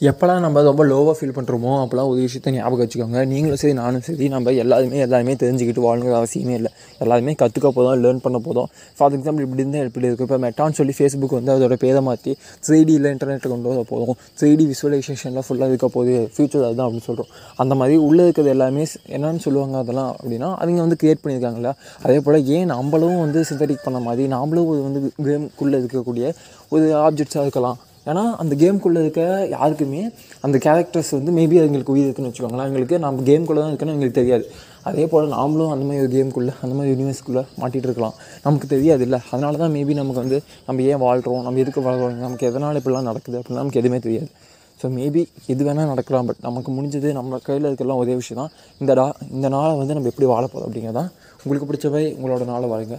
எப்போலாம் நம்ம ரொம்ப லோவாக ஃபீல் பண்ணுறோமோ அப்போலாம் ஒரு விஷயத்தை ஞாபகம் வச்சுக்கோங்க. நீங்களும் சரி நானும் சரி நம்ம எல்லாருமே எல்லாருமே தெரிஞ்சுக்கிட்டு வாழணுங்கிற அவசியமே இல்லை. எல்லாருமே கற்றுக்க போதும் லேர்ன் பண்ண போதும். ஃபார் எக்ஸாம்பிள் இப்படி இருந்தால் இப்படி இருக்குது இப்போ மெட்டான்னு சொல்லி ஃபேஸ்புக் வந்து அதோட பேரை மாற்றி த்ரீ டியில் இன்டர்நெட்டில் கொண்டு வர போதும். த்ரீ டி விசுவலைசேஷனில் ஃபுல்லாக இருக்க போகுது. ஃபியூச்சர் அதுதான் அப்படின்னு சொல்கிறோம் அந்த மாதிரி உள்ளே இருக்கிறது எல்லாமே என்னன்னு சொல்லுவாங்க அதெல்லாம் அப்படின்னா அவங்க வந்து க்ரியேட் பண்ணியிருக்காங்களா அதே போல் ஏன் நம்மளும் வந்து சிந்தடிக் பண்ண மாதிரி நாமளும் வந்து கேம்குள்ளே இருக்கக்கூடிய ஒரு ஆப்ஜெக்ட்ஸாக இருக்கலாம். ஏன்னா அந்த கேம்குள்ளே இருக்க யாருக்குமே அந்த கேரக்டர்ஸ் வந்து மேபி அதுங்களுக்கு உயிர் இருக்குன்னு வச்சுக்கோங்களேன். எங்களுக்கு நம்ம கேம்குள்ளே தான் இருக்குன்னு எங்களுக்கு தெரியாது. அதே போல் நாமளும் அந்த மாதிரி ஒரு கேம்குள்ளே அந்த மாதிரி யூனிவர்ஸ்குள்ளே மாட்டிகிட்டு இருக்கலாம். நமக்கு தெரியாது இல்லை. அதனால தான் மேபி நமக்கு வந்து நம்ம ஏன் வாழ்கிறோம் நம்ம எதுக்கு வாழ்கிறோம் நமக்கு எதனால் இப்படிலாம் நடக்குது? அப்படிலாம் நமக்கு எதுவுமே தெரியாது. ஸோ மேபி எது வேணால் நடக்கலாம். பட் நமக்கு முடிஞ்சது நம்ம கையில் இருக்கலாம் ஒரே விஷயம் தான் இந்த டா இந்த நாளை வந்து நம்ம எப்படி வாழ போகிறோம் அப்படிங்கிறதான் உங்களுக்கு பிடிச்ச உங்களோட நாளை வாழுங்க